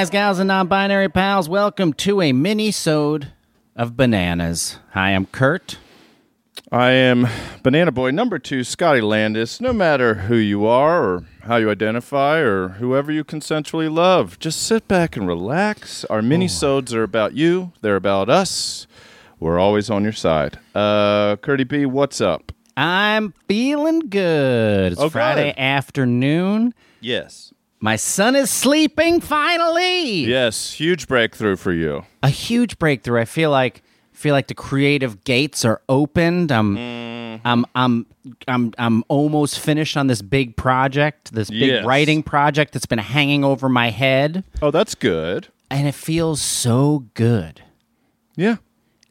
Guys, gals, and non-binary pals, welcome to a mini-sode of Bananas. Hi, I'm Kurt. I am Banana Boy number two, Scotty Landes. No matter who you are or how you identify or whoever you consensually love, just sit back and relax. Our mini-sodes are about you. They're about us. We're always on your side. Uh, Curdy B, what's up? I'm feeling good. It's Oh, Friday good. afternoon. Yes. My son is sleeping finally. Yes, huge breakthrough for you. A huge breakthrough. I feel like feel like the creative gates are opened. I'm Mm. I'm I'm I'm I'm almost finished on this big project, this big Yes. writing project that's been hanging over my head, Oh, that's good. and it feels so good. Yeah.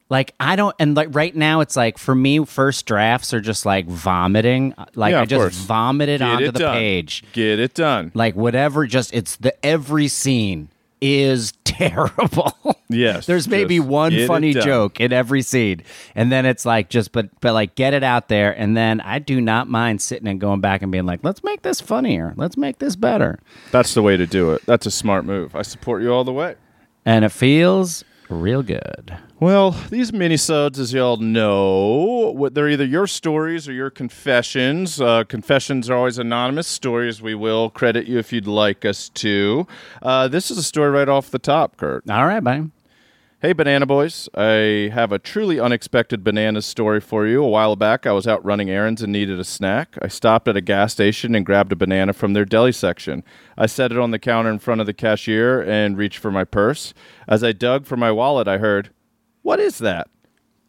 Like I don't, and like right now, it's like for me, first drafts are just like vomiting. Like Yeah, I just course. vomited Get onto it the done. page. Get it done. Like whatever, just it's the every scene is terrible. Yes, There's maybe one funny joke in every scene, and then it's like just but but like get it out there, and then I do not mind sitting and going back and being like, let's make this funnier, let's make this better, That's the way to do it. That's a smart move. I support you all the way. and it feels real good. Well, these minisodes, as y'all know, they're either your stories or your confessions. Uh, confessions are always anonymous. Stories, we will credit you if you'd like us to. Uh, this is a story right off the top, Kurt. All right, bye. Hey, Banana Boys. I have a truly unexpected banana story for you. A while back, I was out running errands and needed a snack. I stopped at a gas station and grabbed a banana from their deli section. I set it on the counter in front of the cashier and reached for my purse. As I dug for my wallet, I heard, What is that?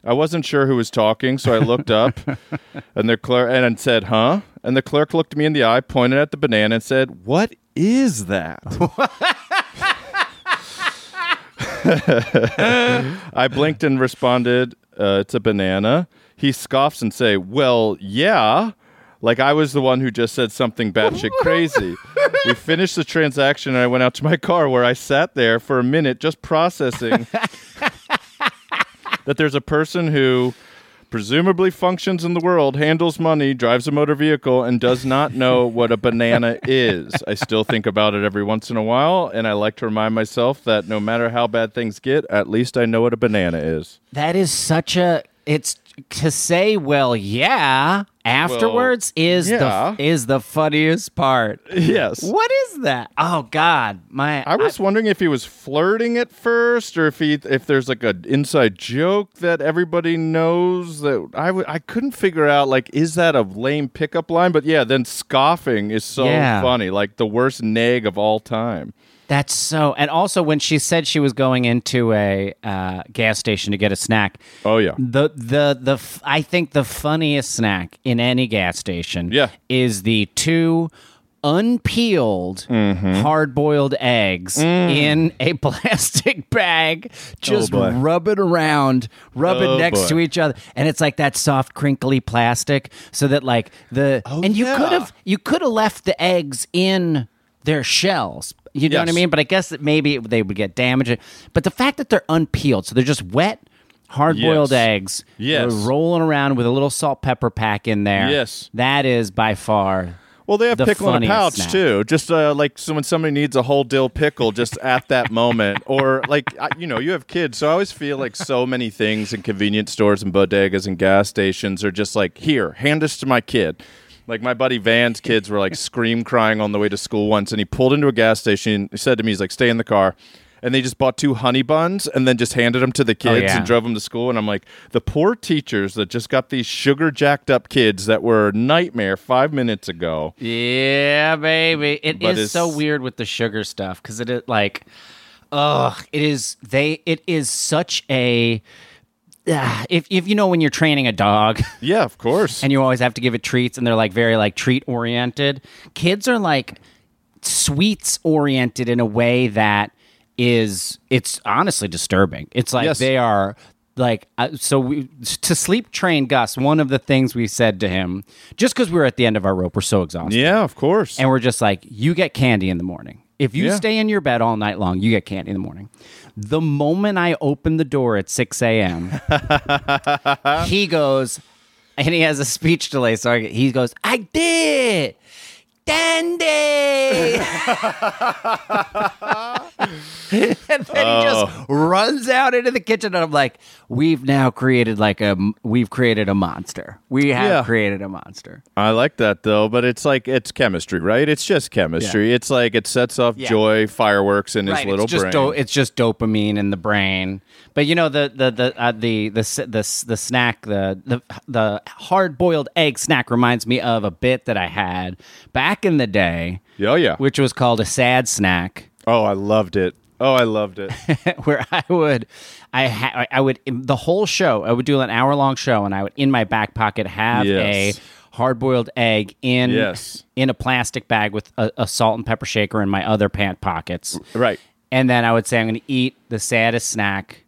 I wasn't sure who was talking, so I looked up and the clerk and said, "Huh?" And the clerk looked me in the eye, pointed at the banana, and said, "What is that?" I blinked and responded, uh, "It's a banana." He scoffs and say, "Well, yeah." Like I was the one who just said something batshit crazy. we finished the transaction, and I went out to my car where I sat there for a minute, just processing that there's a person who presumably functions in the world, handles money, drives a motor vehicle, and does not know what a banana is. I still think about it every once in a while, and I like to remind myself that no matter how bad things get, at least I know what a banana is. That is such a it's to say well yeah afterwards is yeah. the is the funniest part. Yes. What is that? Oh god, my I was wondering if he was flirting at first, or if he if there's like an inside joke that everybody knows that I w- I couldn't figure out like is that a lame pickup line? But yeah, then scoffing is so Yeah. funny, like the worst nag of all time. That's so. And also, when she said she was going into a uh, gas station to get a snack, Oh yeah, the the the f- I think the funniest snack in any gas station, Yeah. is the two unpeeled Mm-hmm. hard-boiled eggs Mm. in a plastic bag just boy. rub it around rub Oh, it next boy. to each other and it's like that soft crinkly plastic so that like the and you Oh, yeah. could have you could have left the eggs in their shells you know what I mean but I guess that maybe they would get damaged but the fact that they're unpeeled so they're just wet hard-boiled Yes. eggs Yes. rolling around with a little salt pepper pack in there Yes. that is by far Well, they have the pickle in a pouch snack. too. Just uh, like so when somebody needs a whole dill pickle, just at that moment, or like I, you know, you have kids, so I always feel like so many things in convenience stores and bodegas and gas stations are just like, here, hand this to my kid. Like my buddy Van's kids were like scream crying on the way to school once, and he pulled into a gas station. He said to me, "He's like, stay in the car." And they just bought two honey buns and then just handed them to the oh, kids yeah. and drove them to school. And I'm like, the poor teachers that just got these sugar jacked up kids that were a nightmare five minutes ago. Yeah, baby. It But is so weird with the sugar stuff because it is like, ugh, it is. They. It is such a. ah, if if you know when you're training a dog. Yeah, of course. and you always have to give it treats and they're like very like treat oriented kids are like sweets oriented in a way that is it's honestly disturbing it's like Yes. they are like uh, so we, to sleep train gus one of the things we said to him just because we were at the end of our rope we're so exhausted yeah, of course. and we're just like, you get candy in the morning. If you Yeah. stay in your bed all night long, you get candy in the morning. The moment I open the door at 6 a.m., he goes, and he has a speech delay. So I, he goes, I did. Dandy. and then he just runs out into the kitchen, and I'm like, "We've now created like a, we've created a monster. We have Yeah. created a monster." I like that though, but it's like it's chemistry, right? It's just chemistry. It's like it sets off Yeah. joy fireworks in his right, little it's just brain. do- it's just dopamine in the brain. But you know the the the uh, the, the s- the the snack the the the hard boiled egg snack reminds me of a bit that I had back in the day, oh yeah. which was called a sad snack. Oh, I loved it. Oh, I loved it. where I would, I ha- I would the whole show. I would do an hour long show, and I would in my back pocket have Yes. a hard boiled egg in Yes. in a plastic bag with a, a salt and pepper shaker in my other pant pockets. right. And then I would say I'm going to eat the saddest snack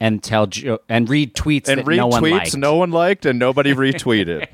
and tell jo- and read tweets And that no one retweets liked. no one liked and nobody retweeted.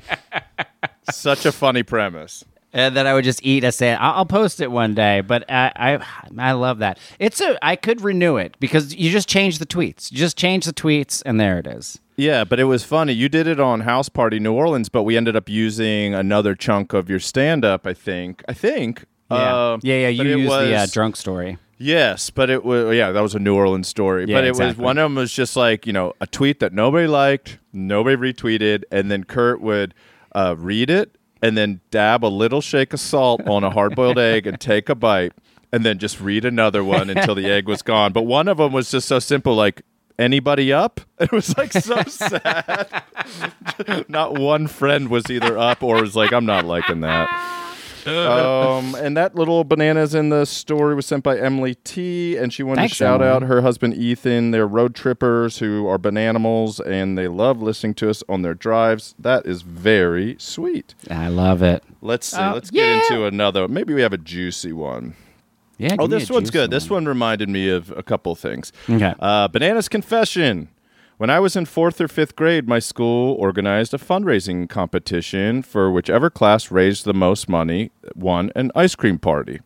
Such a funny premise. And then I would just eat a sad. I'll, I'll post it one day, but I, I I love that. It's a I could renew it because you just change the tweets. You just change the tweets, and there it is. Yeah, but it was funny. You did it on House Party New Orleans, but we ended up using another chunk of your stand up, I think. I think. Yeah, Uh, yeah, yeah. You used the uh, drunk story. Yes, but it was yeah, that was a New Orleans story. Yeah, but it was one of them was just like you know a tweet that nobody liked, nobody retweeted, and then Kurt would uh, read it and then dab a little shake of salt on a hard boiled egg and take a bite, and then just read another one until the egg was gone. But one of them was just so simple, like anybody up? It was like so sad. not one friend was either up or was like, I'm not liking that. Um, and that little bananas in the story was sent by Emily T. And she wanted Thanks, to shout Emily. out her husband Ethan. They're road trippers who are bananimals and they love listening to us on their drives. That is very sweet. I love it. Let's see. Uh, let's get into another. Maybe we have a juicy one. Yeah. Oh, give me this one's juicy good. This one reminded me of a couple things. Okay. Uh, Bananas Confession. When I was in fourth or fifth grade, my school organized a fundraising competition for whichever class raised the most money, won an ice cream party.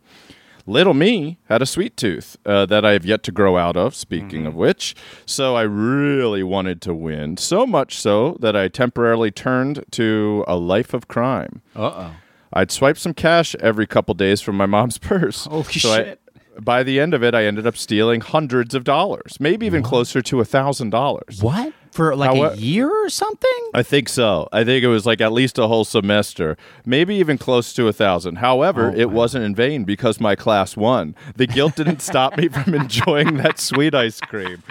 Little me had a sweet tooth uh, that I have yet to grow out of, speaking of which. So I really wanted to win, so much so that I temporarily turned to a life of crime. Uh oh. I'd swipe some cash every couple days from my mom's purse. Holy So I- shit. By the end of it, I ended up stealing hundreds of dollars, maybe even closer to a thousand dollars. What for like How- a year or something? I think so. I think it was like at least a whole semester, maybe even close to a thousand. However, Oh, it wasn't in vain because my class won. The guilt didn't stop me from enjoying that sweet ice cream.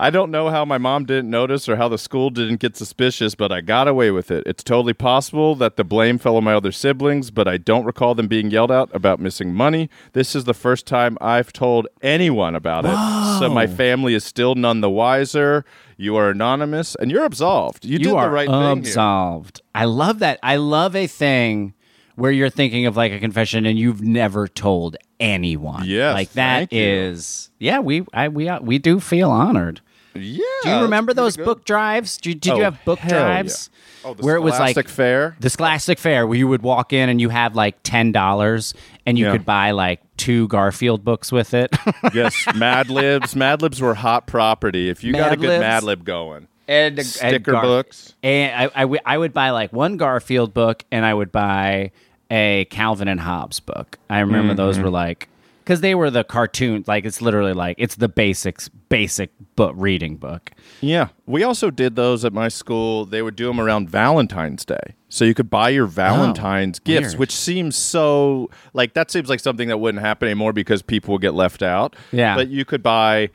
I don't know how my mom didn't notice or how the school didn't get suspicious, but I got away with it. It's totally possible that the blame fell on my other siblings, but I don't recall them being yelled at about missing money. This is the first time I've told anyone about it. So my family is still none the wiser. You are anonymous and you're absolved. You, did are the right thing. absolved. I love that. I love a thing where you're thinking of like a confession and you've never told anyone. Yes, like that thank you. is. Yeah, we I we uh, we do feel honored. Yeah. Do you remember those good. book drives? Did, you- did Oh, you have book hell yeah. drives? Oh, the where it was like Fair? the Scholastic Fair, where you would walk in and you have like ten dollars, and you Yeah. could buy like two Garfield books with it. yes, Mad Libs. Mad Libs were hot property. If you got a good Libs? Mad Lib going. and Sticker Gar- books. And I, I, w- I would buy like one Garfield book, and I would buy a Calvin and Hobbes book. I remember those Mm-hmm. were like because they were the cartoon. Like it's literally like it's the basics, basic book reading book. Yeah. We also did those at my school. They would do them around Valentine's Day. So you could buy your oh, Valentine's gifts, Oh, weird. which seems so like that seems like something that wouldn't happen anymore because people would get left out. Yeah. But you could buy,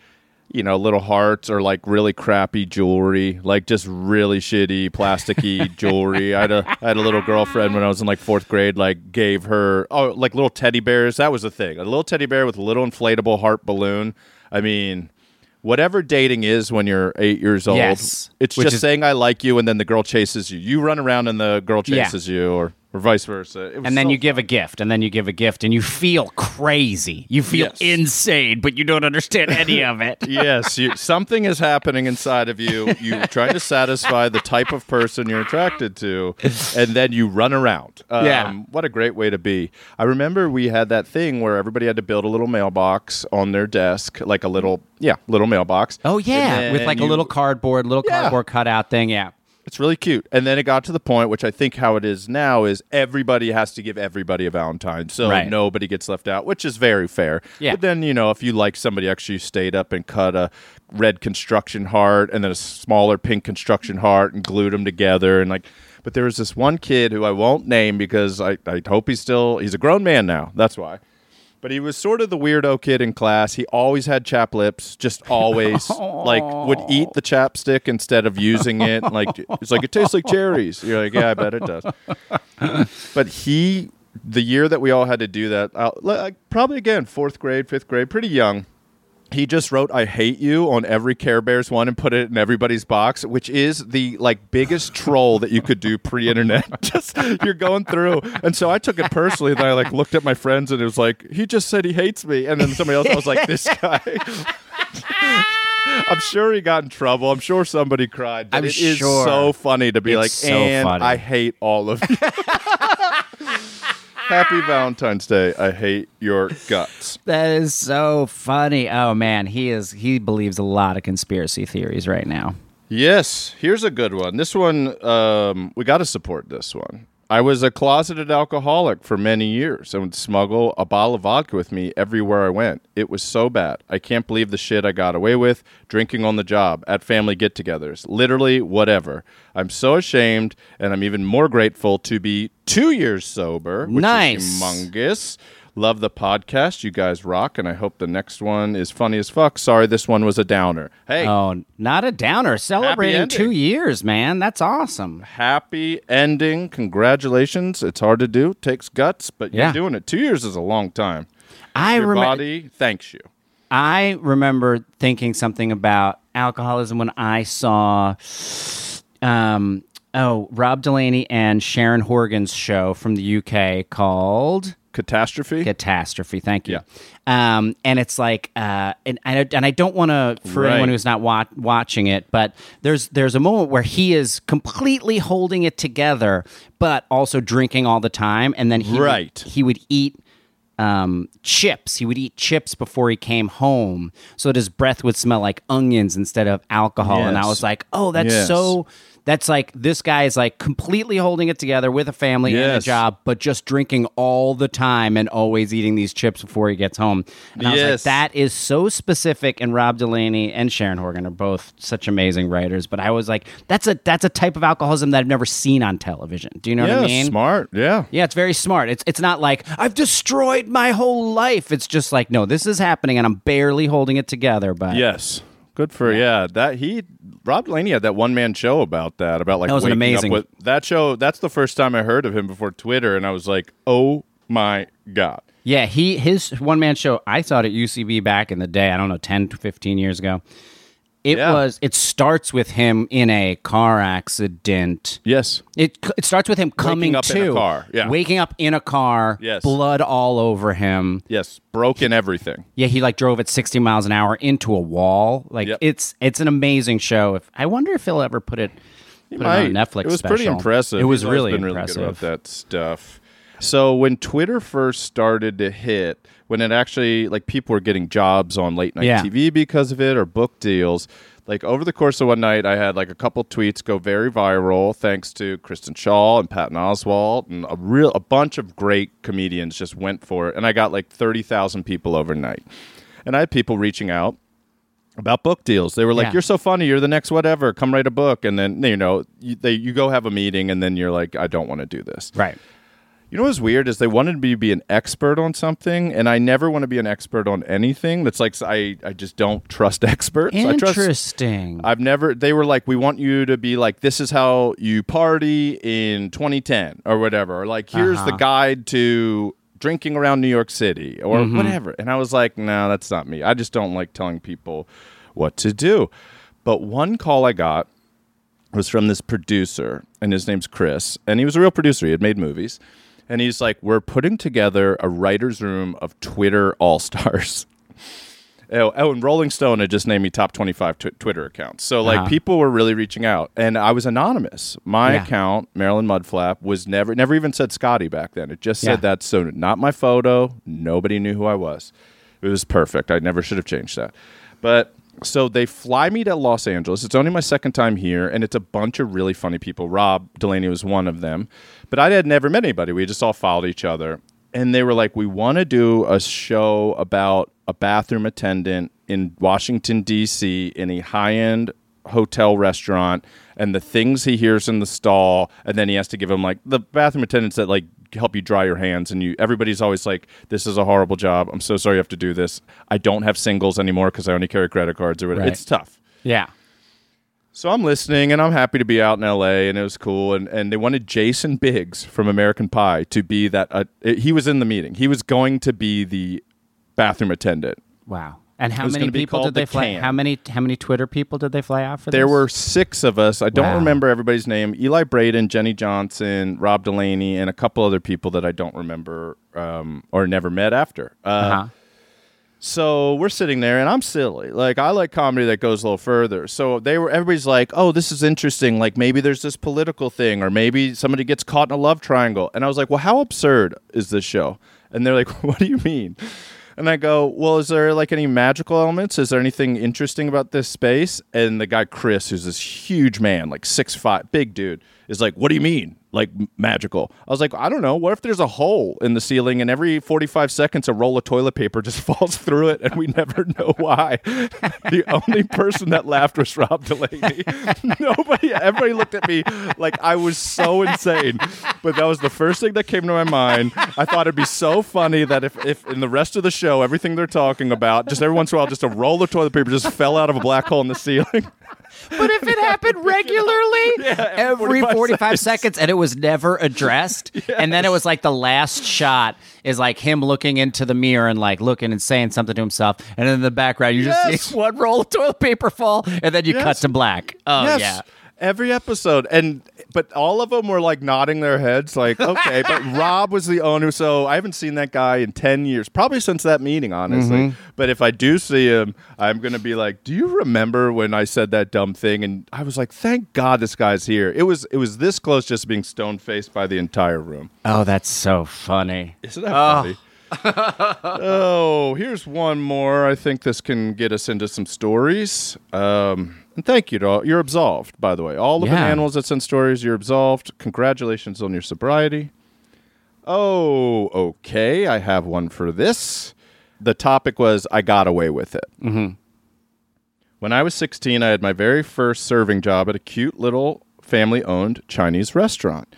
you know, little hearts or like really crappy jewelry, like just really shitty plasticky jewelry. I had a I had a little girlfriend when I was in like fourth grade, like gave her oh like little teddy bears. That was the thing. A little teddy bear with a little inflatable heart balloon. I mean Whatever dating is when you're eight years old, Yes. it's Which just is- saying I like you, and then the girl chases you. You run around, and the girl Yeah. chases you, or or vice versa. It was And then so you give a gift, and then you give a gift, and you feel crazy. You feel Yes. insane, but you don't understand any of it. yes, you, something is happening inside of you. You're trying to satisfy the type of person you're attracted to, and then you run around. Um, Yeah. what a great way to be. I remember we had that thing where everybody had to build a little mailbox on their desk, like a little yeah, little mailbox. Oh yeah, with like a little cardboard, little Yeah. cardboard cutout thing. Yeah. It's really cute. And then it got to the point, which I think how it is now, is everybody has to give everybody a Valentine. So Right. nobody gets left out, which is very fair. Yeah. But then, you know, if you like somebody extra, you stayed up and cut a red construction heart and then a smaller pink construction heart and glued them together. And like, but there was this one kid who I won't name because I, I hope he's still, he's a grown man now. That's why. But he was sort of the weirdo kid in class. He always had chap lips, just always like would eat the chapstick instead of using it. Like it's like it tastes like cherries. You're like, yeah, I bet it does. but he, the year that we all had to do that, uh, like probably again fourth grade, fifth grade, pretty young. He just wrote "I hate you" on every Care Bears one and put it in everybody's box, which is the like biggest troll that you could do pre-internet. just you're going through, and so I took it personally. Then I like looked at my friends, and it was like he just said he hates me, and then somebody else, I was like, this guy. I'm sure he got in trouble. I'm sure somebody cried. But I'm it is sure. so funny to be It's like, so and funny. I hate all of you. Happy Valentine's Day. I hate your guts. That is so funny. Oh man, he is he believes a lot of conspiracy theories right now. Yes, here's a good one. This one, um, we got to support this one. I was a closeted alcoholic for many years and would smuggle a bottle of vodka with me everywhere I went. It was so bad. I can't believe the shit I got away with drinking on the job, at family get togethers, literally whatever. I'm so ashamed, and I'm even more grateful to be two years sober, which Nice. is humongous. Love the podcast. You guys rock, and I hope the next one is funny as fuck. Sorry, this one was a downer. Hey, Oh, not a downer. Celebrating ending. two years, man. That's awesome. happy ending. Congratulations. It's hard to do. Takes guts, but Yeah. you're doing it. Two years is a long time. I Your remember. body thanks you. I remember thinking something about alcoholism when I saw, um, oh, Rob Delaney and Sharon Horgan's show from the UK called Catastrophe. Catastrophe. Thank you. Um, and it's like, uh, and I and I don't want to for Right. anyone who's not wa- watching it, but there's there's a moment where he is completely holding it together, but also drinking all the time, and then he would- Right. he would eat um, chips. He would eat chips before he came home, so that his breath would smell like onions instead of alcohol. And I was like, oh, that's Yes. so. That's like this guy is like completely holding it together with a family and a job, but just drinking all the time and always eating these chips before he gets home. And I was like, Yes. that is so specific. And Rob Delaney and Sharon Horgan are both such amazing writers. But I was like, that's a that's a type of alcoholism that I've never seen on television. Do you know yeah, what I mean? smart. Yeah. Yeah, it's very smart. It's it's not like I've destroyed my whole life. It's just like no, this is happening and I'm barely holding it together. But Yes. Good for yeah. That he Rob Delaney had that one man show about that about like That was an amazing- with that show. That's the first time I heard of him before Twitter, and I was like, oh my god. yeah, he his one man show. I saw it at UCB back in the day. I don't know, 10 to fifteen years ago. It Yeah. was. It starts with him in a car accident. Yes. It it starts with him coming up to, in a car, yeah. waking up in a car. Yes. blood all over him. Yes. Broken everything. Yeah, he like drove at 60 miles an hour into a wall. Like Yep. it's it's an amazing show. If I wonder if he'll ever put it, put it on. Netflix. It was pretty impressive. It was He's really been impressive. Really good about that stuff. So when Twitter first started to hit, when it actually like people were getting jobs on late night Yeah. TV because of it or book deals, Like over the course of one night, I had like a couple tweets go very viral, thanks to Kristen Schaal and Patton Oswalt, and a real a bunch of great comedians just went for it, and I got like thirty thousand people overnight. And I had people reaching out about book deals. They were like, Yeah. "You're so funny. You're the next whatever. Come write a book." And then you know, you, they you go have a meeting, and then you're like, "I don't want to do this." Right. You know what's weird is they wanted me to be an expert on something, and I never want to be an expert on anything. That's like I I just don't trust experts. I trust. Interesting. I've never. They were like, we want you to be like, this is how you party in 2010 or whatever. Or like, here's the Uh-huh. guide to drinking around New York City or Mm-hmm. whatever. And I was like, no, that's not me. I just don't like telling people what to do. But one call I got was from this producer, and his name's Chris, and he was a real producer. He had made movies, and he's like, "We're putting together a writers' room of Twitter all stars." Oh, oh, and Rolling Stone had just named me top 25 tw- Twitter accounts. So, like, Uh-huh. people were really reaching out. And I was anonymous. My Yeah. account, Marilyn Mudflap, was never, never even said Scotty back then. It just said Yeah. that. So, not my photo. Nobody knew who I was. It was perfect. I never should have changed that. But so they fly me to Los Angeles. It's only my second time here, and it's a bunch of really funny people. Rob Delaney was one of them, but I had never met anybody. We just all followed each other, and they were like, "We want to do a show about a bathroom attendant in Washington D.C. in a high-end hotel restaurant." And the things he hears in the stall, and then he has to give him like the bathroom attendants that like help you dry your hands and you everybody's always like this is a horrible job i'm so sorry you have to do this i don't have singles anymore because i only carry credit cards or whatever Right. it's tough yeah. so i'm listening and i'm happy to be out in la and it was cool and, and they wanted jason biggs from american pie to be that uh, he was in the meeting he was going to be the bathroom attendant Wow. And how many people did they The fly? Can. How many how many Twitter people did they fly out for There this? were six of us. I don't Wow. remember everybody's name. Eli Braden, Jenny Johnson, Rob Delaney, and a couple other people that I don't remember um, or never met after. Uh, Uh-huh. So we're sitting there, and I'm silly. Like I like comedy that goes a little further. So they were. Everybody's like, "Oh, this is interesting. Like maybe there's this political thing, or maybe somebody gets caught in a love triangle." And I was like, "Well, how absurd is this show?" And they're like, "What do you mean?" And I go, "Well, is there like any magical elements? Is there anything interesting about this space?" And the guy Chris, who's this huge man, like six five, big dude, is like, "What do you mean?" Like magical. I was like, I don't know. What if there's a hole in the ceiling and every 45 seconds a roll of toilet paper just falls through it and we never know why? the only person that laughed was Rob Delaney. Nobody, everybody looked at me like I was so insane. But that was the first thing that came to my mind. I thought it'd be so funny that if, if in the rest of the show, everything they're talking about, just every once in a while, just a roll of toilet paper just fell out of a black hole in the ceiling. But if it happened regularly, every 45 45 seconds. and it was never addressed, and then it was like the last shot is like him looking into the mirror and like looking and saying something to himself, and in the background you just see one roll of toilet paper fall, and then you cut Yes. to black. Oh yes. yeah. Every episode, and but all of them were like nodding their heads, like okay. but Rob was the owner, so I haven't seen that guy in ten years, probably since that meeting, honestly. Mm-hmm. But if I do see him, I'm gonna be like, "Do you remember when I said that dumb thing?" And I was like, "Thank God this guy's here." It was it was this close, just being stone faced by the entire room. Oh, that's so funny. Isn't that funny? oh, here's one more. I think this can get us into some stories. Um, and thank you to all. You're absolved, by the way. All the Yeah. animals that send stories, you're absolved. Congratulations on your sobriety. Oh, okay. I have one for this. The topic was I got away with it. Mm-hmm. When I was 16, I had my very first serving job at a cute little family owned Chinese restaurant.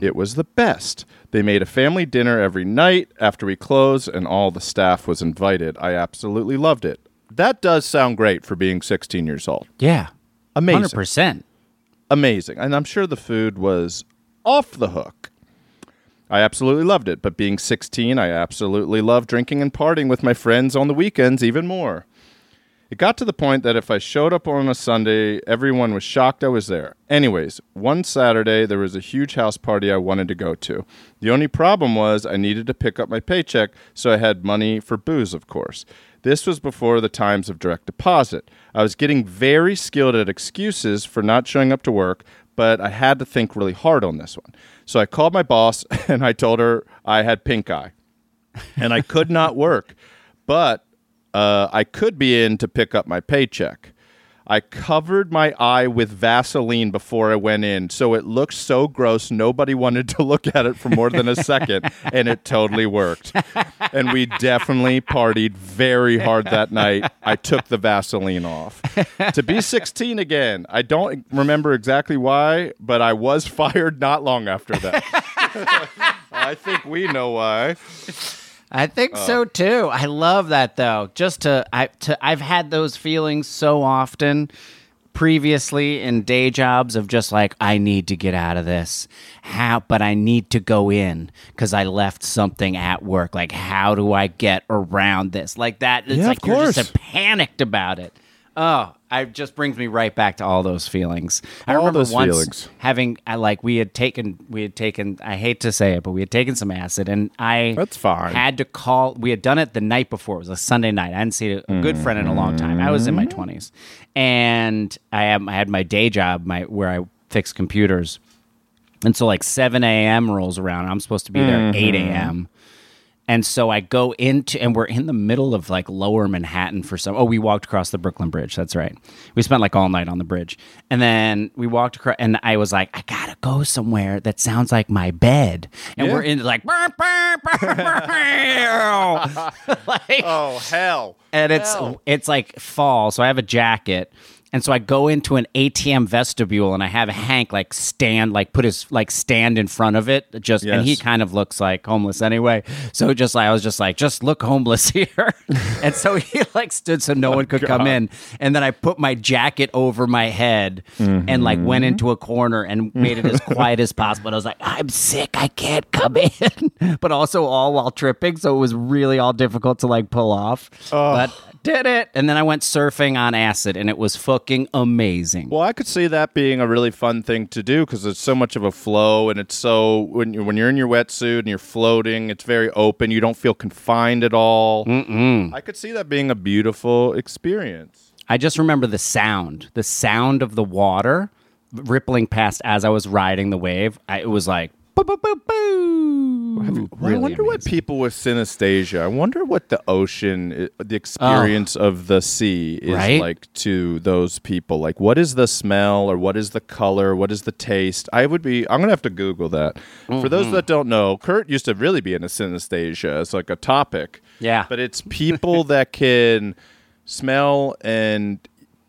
It was the best. They made a family dinner every night after we closed, and all the staff was invited. I absolutely loved it. That does sound great for being 16 years old. Yeah, Amazing. hundred percent. Amazing. And I'm sure the food was off the hook. I absolutely loved it. But being 16, I absolutely loved drinking and partying with my friends on the weekends even more. It got to the point that if I showed up on a Sunday, everyone was shocked I was there. Anyways, one Saturday, there was a huge house party I wanted to go to. The only problem was I needed to pick up my paycheck, so I had money for booze, of course. This was before the times of direct deposit. I was getting very skilled at excuses for not showing up to work, but I had to think really hard on this one. So I called my boss and I told her I had pink eye and I could not work, but uh, I could be in to pick up my paycheck. I covered my eye with Vaseline before I went in, so it looked so gross nobody wanted to look at it for more than a second, and it totally worked. And we definitely partied very hard that night. I took the Vaseline off. to be 16 again, I don't remember exactly why, but I was fired not long after that. I think we know why. I think so oh. too. I love that though. Just to I to I've had those feelings so often previously in day jobs of just like I need to get out of this. How but I need to go in cuz I left something at work. Like how do I get around this? Like that it's Yeah, like of you're course. just panicked about it. Oh, it just brings me right back to all those feelings. I All remember those once feelings. having I like we had taken we had taken I hate to say it, but we had taken some acid and I That's fine. had to call. We had done it the night before. It was a Sunday night. I hadn't seen a, good mm-hmm. friend in a long time. I was in my mm-hmm. twenties, and I had I had my day job, my where I fix computers, and so like seven a.m. rolls around. I'm supposed to be there at eight a.m. Mm-hmm. And so I go into, and we're in the middle of like lower Manhattan for some. Oh, we walked across the Brooklyn Bridge. That's right. We spent like all night on the bridge. And then we walked across, and I was like, I gotta go somewhere that sounds like my bed. And Yeah. we're in like, "Burr, burr, burr, burr." like, Oh, hell. and it's it's like fall, so I have a jacket, and so I go into an ATM vestibule, and I have Hank like stand, like put his like stand in front of it, just and he kind of looks like homeless anyway. So just like I was just like, just look homeless here, and so he like stood so no oh, one could come in, and then I put my jacket over my head and like went mm-hmm. into a corner and made it as quiet as possible. And I was like, I'm sick, I can't come in, but also all while tripping, so it was really all difficult to like pull off, but did it. And then I went surfing on acid, and it was fucking amazing. Well, I could see that being a really fun thing to do because it's so much of a flow, and it's so when you when you're in your wetsuit and you're floating, it's very open. You don't feel confined at all. Mm-mm. I could see that being a beautiful experience. I just remember the sound, the sound of the water rippling past as I was riding the wave. I, it was like, boo, boo, boo, boo. I wonder what people with synesthesia. I wonder what the ocean, the experience of the sea is Right? like to those people. Like, what is the smell, or what is the color, what is the taste? I would be. I'm gonna have to Google that. For those mm-hmm. that don't know, Kurt used to really be into synesthesia It's like a topic. Yeah. but it's people that can smell and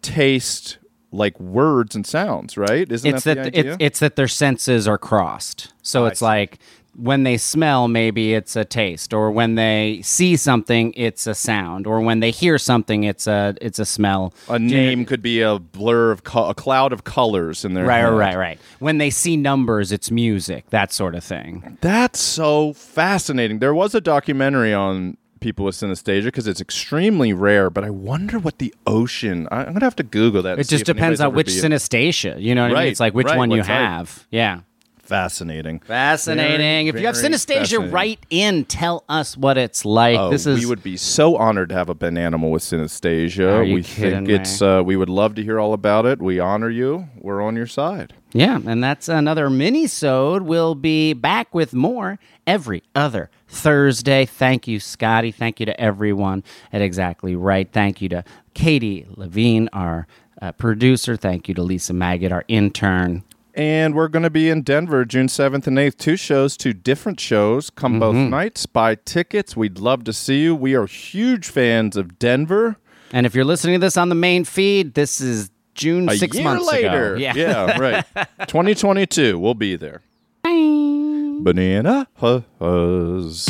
taste like words and sounds. Right? Isn't it's that, that, the idea? it's, it's that their senses are crossed. So oh, it's see. like when they smell, maybe it's a taste, or when they see something, it's a sound, or when they hear something, it's a it's a smell. a name could be a blur of co- a cloud of colors in their Right, head. right, right, right. When they see numbers, it's music, that sort of thing. That's so fascinating. There was a documentary on people with synesthesia because it's extremely rare, but I wonder what the ocean. I- I'm gonna have to Google that. It just depends on which synesthesia. You know what I mean? Right, It's like which right, one you have. Yeah. Fascinating. Fascinating. Very, if you have synesthesia, write in. Tell us what it's like. Oh, this is we would be so honored to have a bananimal with synesthesia. Are you we kidding think it's. Uh, we would love to hear all about it. We honor you. We're on your side. Yeah, and that's another mini-sode. We'll be back with more every other Thursday. Thank you, Scotty. Thank you to everyone at Exactly Right. Thank you to Katie Levine, our uh, producer. Thank you to Lisa Maggot, our intern. And we're going to be in Denver June 7th and 8th. Two shows, two different shows. Come both Mm-hmm. nights. Buy tickets. We'd love to see you. We are huge fans of Denver. And if you're listening to this on the main feed, this is June A six year months later. ago. Yeah. right. 2022. We'll be there. Banana Huzz.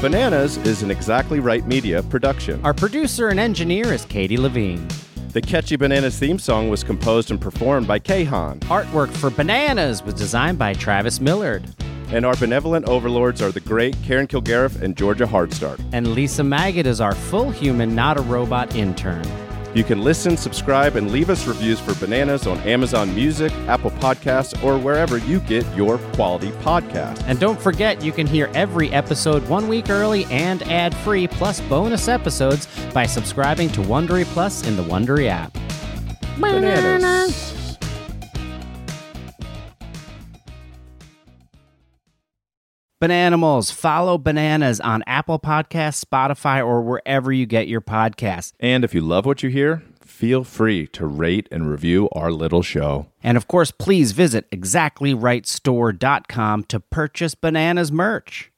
Bananas is an Exactly Right Media production. Our producer and engineer is Katie Levine. The Catchy Bananas theme song was composed and performed by Kahan. Artwork for Bananas was designed by Travis Millard. And our benevolent overlords are the great Karen Kilgariff and Georgia Hardstark. And Lisa Maggot is our full human, not a robot intern. You can listen, subscribe, and leave us reviews for Bananas on Amazon Music, Apple Podcasts, or wherever you get your quality podcasts. And don't forget, you can hear every episode one week early and ad free, plus bonus episodes by subscribing to Wondery Plus in the Wondery app. Bananas. Bananimals, follow Bananas on Apple Podcasts, Spotify, or wherever you get your podcasts. And if you love what you hear, feel free to rate and review our little show. And of course, please visit exactlyrightstore.com to purchase Bananas merch.